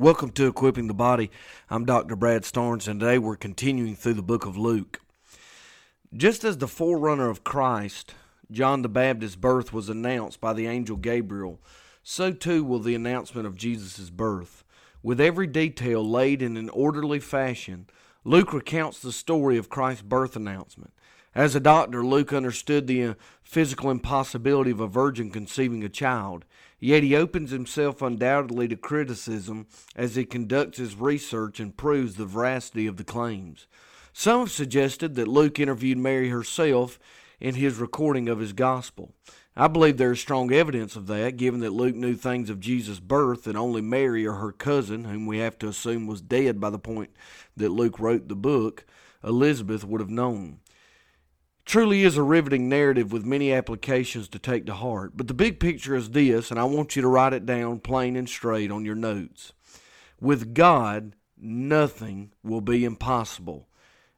Welcome to Equipping the Body. I'm Dr. Brad Starnes, and today we're continuing through the book of Luke. Just as the forerunner of Christ, John the Baptist's birth was announced by the angel Gabriel, so too will the announcement of Jesus' birth. With every detail laid in an orderly fashion, Luke recounts the story of Christ's birth announcement. As a doctor, Luke understood the uh, physical impossibility of a virgin conceiving a child. Yet he opens himself undoubtedly to criticism as he conducts his research and proves the veracity of the claims. Some have suggested that Luke interviewed Mary herself in his recording of his gospel. I believe there is strong evidence of that, given that Luke knew things of Jesus' birth that only Mary or her cousin, whom we have to assume was dead by the point that Luke wrote the book, Elizabeth, would have known truly is a riveting narrative with many applications to take to heart. But the big picture is this, and I want you to write it down plain and straight on your notes. With God, nothing will be impossible.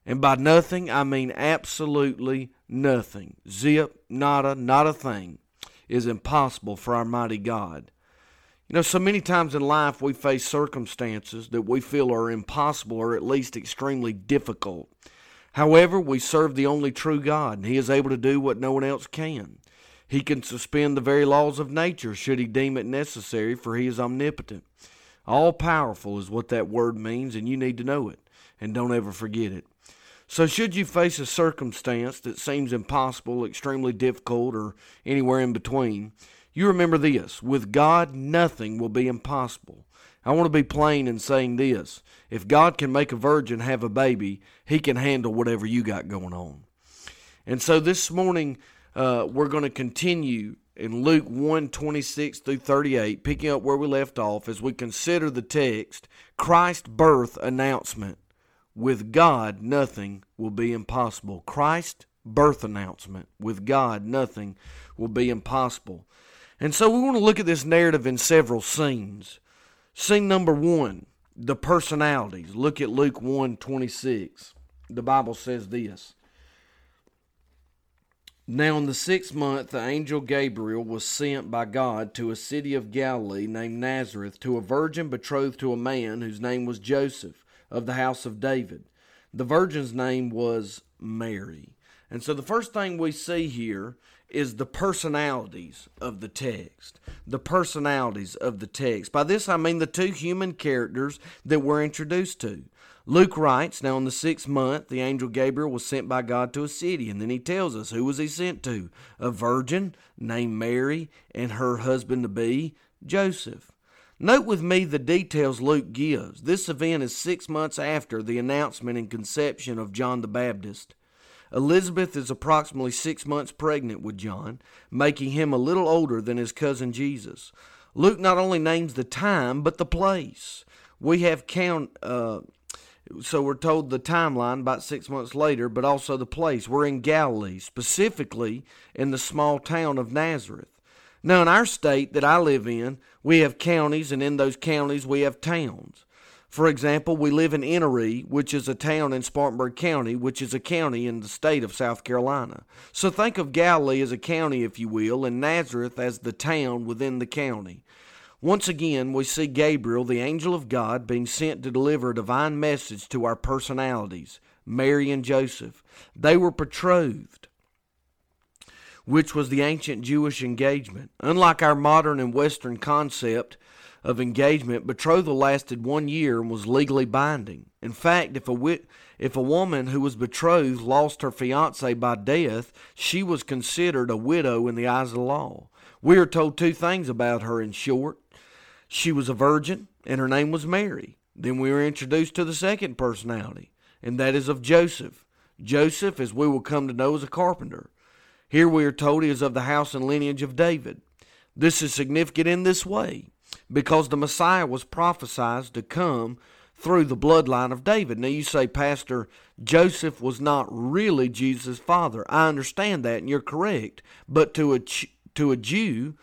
And by nothing, I mean absolutely nothing. Zip, nada, not a thing is impossible for our mighty God. You know, so many times in life we face circumstances that we feel are impossible or at least extremely difficult. However, we serve the only true God, and He is able to do what no one else can. He can suspend the very laws of nature should He deem it necessary, for He is omnipotent. All powerful is what that word means, and you need to know it, and don't ever forget it. So, should you face a circumstance that seems impossible, extremely difficult, or anywhere in between, you remember this with God, nothing will be impossible. I want to be plain in saying this. If God can make a virgin have a baby, He can handle whatever you got going on. And so this morning, uh, we're going to continue in Luke 1 26 through 38, picking up where we left off as we consider the text Christ's birth announcement. With God, nothing will be impossible. Christ's birth announcement. With God, nothing will be impossible. And so we want to look at this narrative in several scenes. Scene number one, the personalities. Look at Luke 1 26. The Bible says this. Now, in the sixth month, the angel Gabriel was sent by God to a city of Galilee named Nazareth to a virgin betrothed to a man whose name was Joseph of the house of David. The virgin's name was Mary. And so the first thing we see here is the personalities of the text. The personalities of the text. By this I mean the two human characters that we're introduced to. Luke writes, Now in the sixth month, the angel Gabriel was sent by God to a city, and then he tells us who was he sent to? A virgin named Mary and her husband to be Joseph. Note with me the details Luke gives. This event is six months after the announcement and conception of John the Baptist. Elizabeth is approximately six months pregnant with John, making him a little older than his cousin Jesus. Luke not only names the time, but the place. We have count. Uh, so we're told the timeline about six months later, but also the place. We're in Galilee, specifically in the small town of Nazareth. Now, in our state that I live in, we have counties, and in those counties, we have towns. For example, we live in Enoree, which is a town in Spartanburg County, which is a county in the state of South Carolina. So think of Galilee as a county, if you will, and Nazareth as the town within the county. Once again, we see Gabriel, the angel of God, being sent to deliver a divine message to our personalities, Mary and Joseph. They were betrothed, which was the ancient Jewish engagement. Unlike our modern and Western concept, of engagement, betrothal lasted one year and was legally binding. In fact, if a wit- if a woman who was betrothed lost her fiance by death, she was considered a widow in the eyes of the law. We are told two things about her in short. She was a virgin, and her name was Mary. Then we are introduced to the second personality, and that is of Joseph. Joseph, as we will come to know, is a carpenter. Here we are told he is of the house and lineage of David. This is significant in this way because the Messiah was prophesied to come through the bloodline of David. Now you say, Pastor, Joseph was not really Jesus' father. I understand that, and you're correct. But to a to a Jew,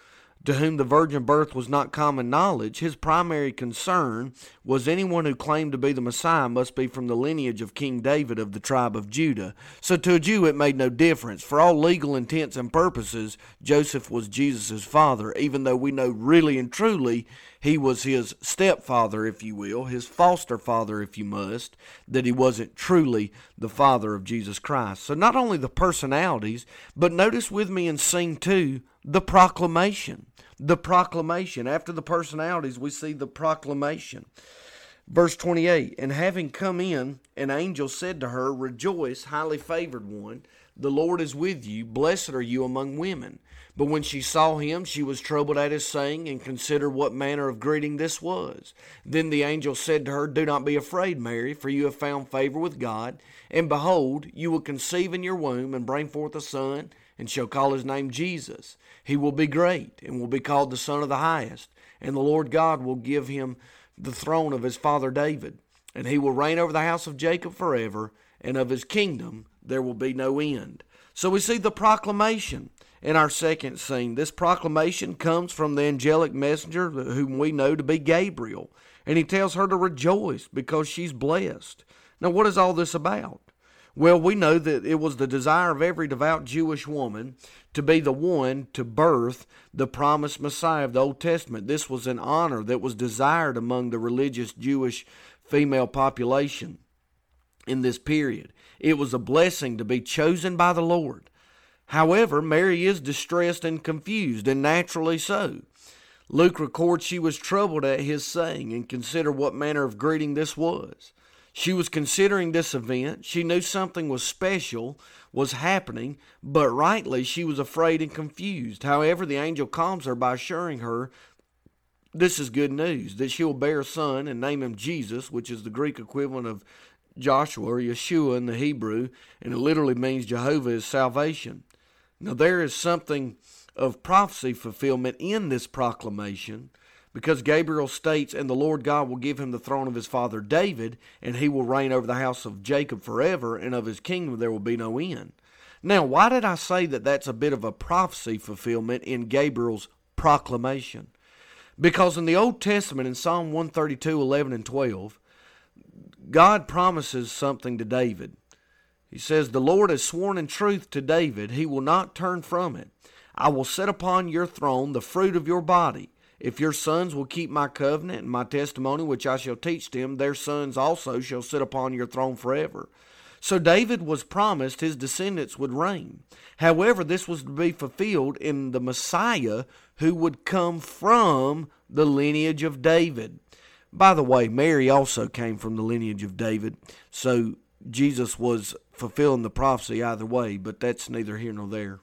to whom the virgin birth was not common knowledge, his primary concern was anyone who claimed to be the Messiah must be from the lineage of King David of the tribe of Judah. So to a Jew it made no difference. For all legal intents and purposes, Joseph was Jesus' father, even though we know really and truly he was his stepfather, if you will, his foster father, if you must, that he wasn't truly the father of Jesus Christ. So not only the personalities, but notice with me in scene two, the proclamation. The proclamation. After the personalities, we see the proclamation. Verse 28 And having come in, an angel said to her, Rejoice, highly favored one, the Lord is with you. Blessed are you among women. But when she saw him, she was troubled at his saying, and considered what manner of greeting this was. Then the angel said to her, Do not be afraid, Mary, for you have found favor with God. And behold, you will conceive in your womb, and bring forth a son, and shall call his name Jesus. He will be great, and will be called the Son of the Highest. And the Lord God will give him the throne of his father David. And he will reign over the house of Jacob forever, and of his kingdom there will be no end. So we see the proclamation in our second scene. This proclamation comes from the angelic messenger whom we know to be Gabriel, and he tells her to rejoice because she's blessed. Now, what is all this about? Well, we know that it was the desire of every devout Jewish woman to be the one to birth the promised Messiah of the Old Testament. This was an honor that was desired among the religious Jewish female population in this period. It was a blessing to be chosen by the Lord. However, Mary is distressed and confused, and naturally so. Luke records she was troubled at his saying and considered what manner of greeting this was. She was considering this event. She knew something was special was happening, but rightly she was afraid and confused. However, the angel calms her by assuring her this is good news that she will bear a son and name him Jesus, which is the Greek equivalent of Joshua or Yeshua in the Hebrew, and it literally means Jehovah is salvation. Now, there is something of prophecy fulfillment in this proclamation because Gabriel states, And the Lord God will give him the throne of his father David, and he will reign over the house of Jacob forever, and of his kingdom there will be no end. Now, why did I say that that's a bit of a prophecy fulfillment in Gabriel's proclamation? Because in the Old Testament, in Psalm 132, 11, and 12, God promises something to David. He says, The Lord has sworn in truth to David, he will not turn from it. I will set upon your throne the fruit of your body. If your sons will keep my covenant and my testimony, which I shall teach them, their sons also shall sit upon your throne forever. So David was promised his descendants would reign. However, this was to be fulfilled in the Messiah who would come from the lineage of David. By the way, Mary also came from the lineage of David, so Jesus was fulfilling the prophecy either way, but that's neither here nor there.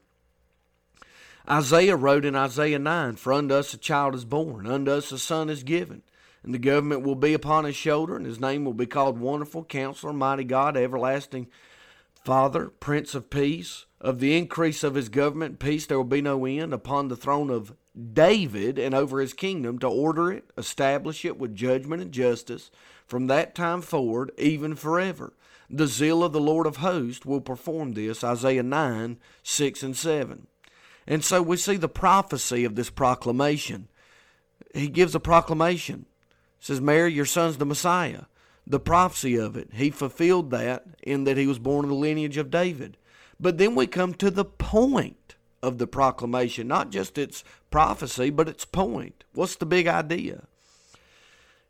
Isaiah wrote in Isaiah 9 For unto us a child is born, unto us a son is given, and the government will be upon his shoulder, and his name will be called Wonderful Counselor, Mighty God, Everlasting Father, Prince of Peace. Of the increase of his government, and peace there will be no end upon the throne of David and over his kingdom to order it, establish it with judgment and justice from that time forward, even forever. The zeal of the Lord of hosts will perform this. Isaiah 9, 6 and 7. And so we see the prophecy of this proclamation. He gives a proclamation. says, Mary, your son's the Messiah. The prophecy of it. He fulfilled that in that he was born in the lineage of David. But then we come to the point of the proclamation, not just its prophecy, but its point. What's the big idea?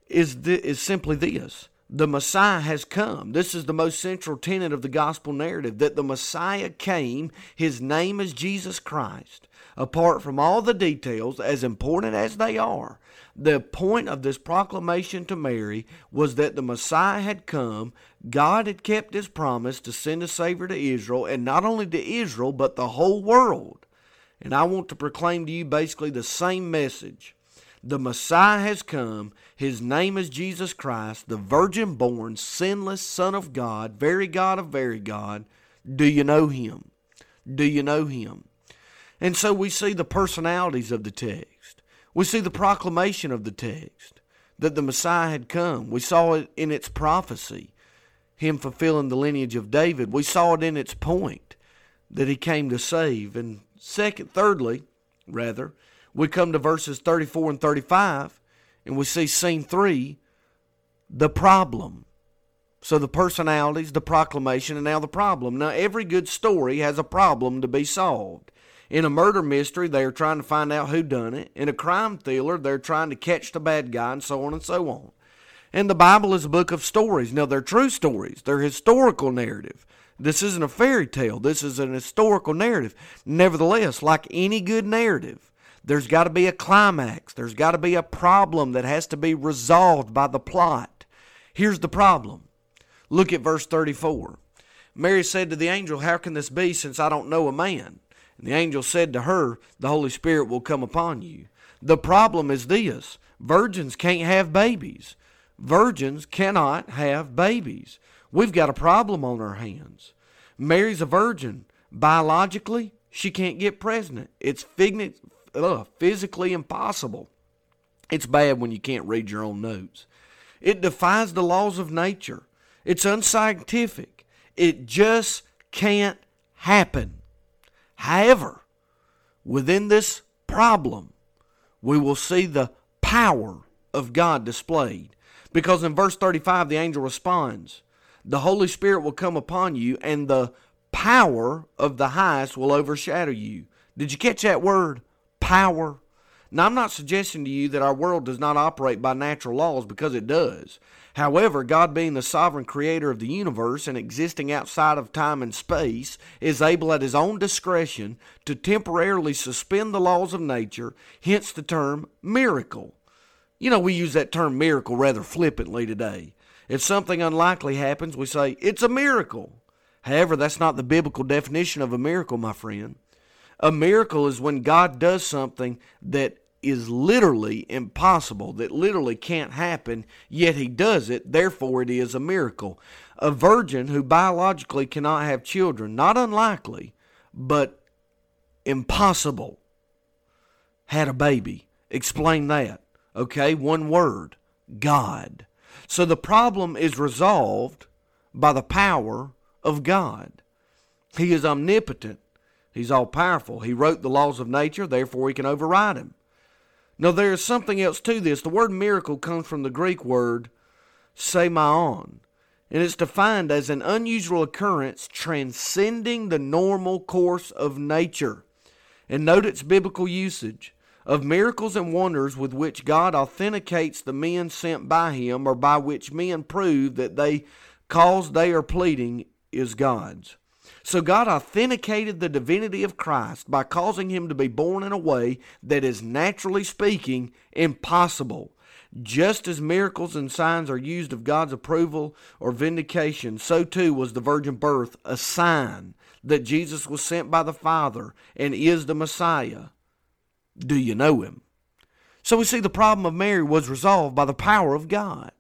Is, th- is simply this the Messiah has come. This is the most central tenet of the gospel narrative that the Messiah came. His name is Jesus Christ. Apart from all the details, as important as they are, the point of this proclamation to Mary was that the Messiah had come. God had kept his promise to send a Savior to Israel, and not only to Israel, but the whole world. And I want to proclaim to you basically the same message the Messiah has come. His name is Jesus Christ, the virgin born, sinless Son of God, very God of very God. Do you know him? Do you know him? And so we see the personalities of the text. We see the proclamation of the text that the Messiah had come. We saw it in its prophecy, him fulfilling the lineage of David. We saw it in its point that he came to save. And second, thirdly, rather, we come to verses 34 and 35, and we see scene three the problem. So the personalities, the proclamation, and now the problem. Now, every good story has a problem to be solved. In a murder mystery, they are trying to find out who done it. In a crime thriller, they're trying to catch the bad guy, and so on and so on. And the Bible is a book of stories. Now, they're true stories, they're historical narrative. This isn't a fairy tale, this is an historical narrative. Nevertheless, like any good narrative, there's got to be a climax, there's got to be a problem that has to be resolved by the plot. Here's the problem. Look at verse 34. Mary said to the angel, How can this be since I don't know a man? And the angel said to her, The Holy Spirit will come upon you. The problem is this virgins can't have babies. Virgins cannot have babies. We've got a problem on our hands. Mary's a virgin. Biologically, she can't get pregnant. It's physically impossible. It's bad when you can't read your own notes. It defies the laws of nature. It's unscientific. It just can't happen. However, within this problem, we will see the power of God displayed. Because in verse 35, the angel responds, The Holy Spirit will come upon you, and the power of the highest will overshadow you. Did you catch that word? Power. Now, I'm not suggesting to you that our world does not operate by natural laws because it does. However, God, being the sovereign creator of the universe and existing outside of time and space, is able at his own discretion to temporarily suspend the laws of nature, hence the term miracle. You know, we use that term miracle rather flippantly today. If something unlikely happens, we say, it's a miracle. However, that's not the biblical definition of a miracle, my friend. A miracle is when God does something that is literally impossible, that literally can't happen, yet he does it, therefore it is a miracle. A virgin who biologically cannot have children, not unlikely, but impossible, had a baby. Explain that. Okay, one word God. So the problem is resolved by the power of God. He is omnipotent, He's all powerful. He wrote the laws of nature, therefore, He can override them. Now, there is something else to this. The word miracle comes from the Greek word semeion, and it's defined as an unusual occurrence transcending the normal course of nature. And note its biblical usage of miracles and wonders with which God authenticates the men sent by him or by which men prove that they cause they are pleading is God's. So God authenticated the divinity of Christ by causing him to be born in a way that is naturally speaking impossible. Just as miracles and signs are used of God's approval or vindication, so too was the virgin birth a sign that Jesus was sent by the Father and is the Messiah. Do you know him? So we see the problem of Mary was resolved by the power of God.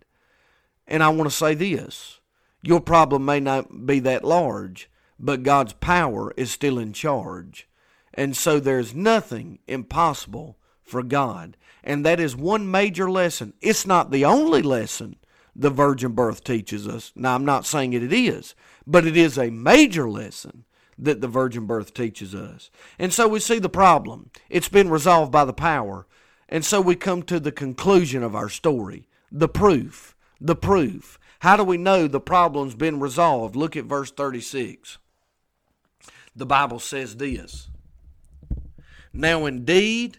And I want to say this your problem may not be that large, but God's power is still in charge. And so there's nothing impossible for God. And that is one major lesson. It's not the only lesson the virgin birth teaches us. Now, I'm not saying it is, but it is a major lesson that the virgin birth teaches us. And so we see the problem. It's been resolved by the power. And so we come to the conclusion of our story the proof. The proof. How do we know the problem's been resolved? Look at verse 36. The Bible says this Now, indeed,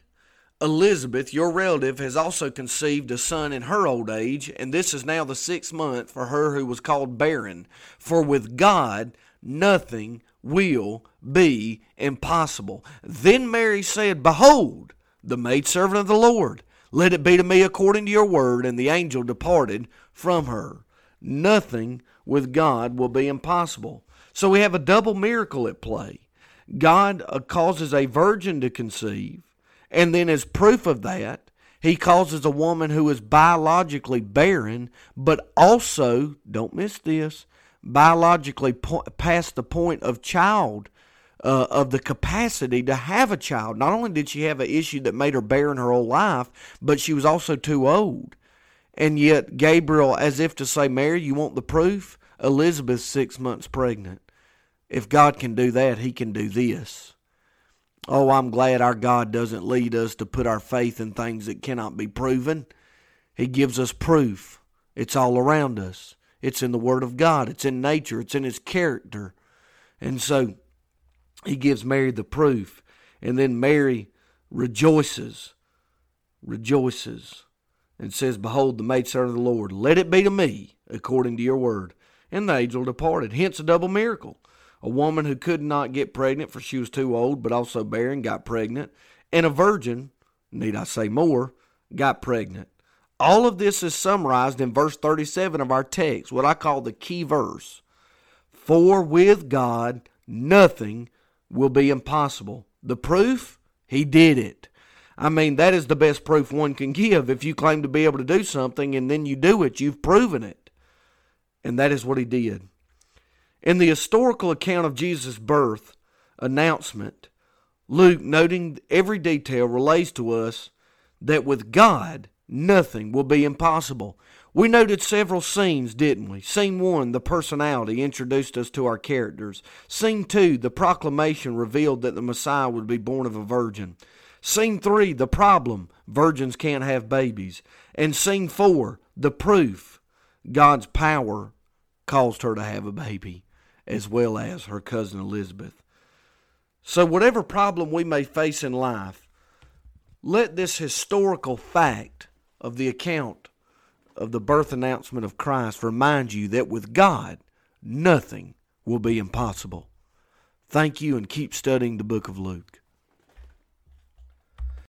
Elizabeth, your relative, has also conceived a son in her old age, and this is now the sixth month for her who was called barren. For with God, nothing will be impossible. Then Mary said, Behold, the maidservant of the Lord, let it be to me according to your word. And the angel departed from her. Nothing with God will be impossible. So we have a double miracle at play. God uh, causes a virgin to conceive, and then, as proof of that, he causes a woman who is biologically barren, but also, don't miss this, biologically po- past the point of child, uh, of the capacity to have a child. Not only did she have an issue that made her barren her whole life, but she was also too old. And yet, Gabriel, as if to say, Mary, you want the proof? Elizabeth's six months pregnant. If God can do that, He can do this. Oh, I'm glad our God doesn't lead us to put our faith in things that cannot be proven. He gives us proof. It's all around us. It's in the Word of God, it's in nature, it's in His character. And so He gives Mary the proof. And then Mary rejoices, rejoices, and says, Behold, the maidservant of the Lord, let it be to me according to your word. And the angel departed. Hence a double miracle. A woman who could not get pregnant, for she was too old, but also barren, got pregnant. And a virgin, need I say more, got pregnant. All of this is summarized in verse 37 of our text, what I call the key verse. For with God, nothing will be impossible. The proof? He did it. I mean, that is the best proof one can give. If you claim to be able to do something and then you do it, you've proven it. And that is what he did. In the historical account of Jesus' birth announcement, Luke, noting every detail, relays to us that with God, nothing will be impossible. We noted several scenes, didn't we? Scene one, the personality introduced us to our characters. Scene two, the proclamation revealed that the Messiah would be born of a virgin. Scene three, the problem virgins can't have babies. And scene four, the proof God's power caused her to have a baby, as well as her cousin Elizabeth. So, whatever problem we may face in life, let this historical fact of the account of the birth announcement of Christ remind you that with God, nothing will be impossible. Thank you and keep studying the book of Luke.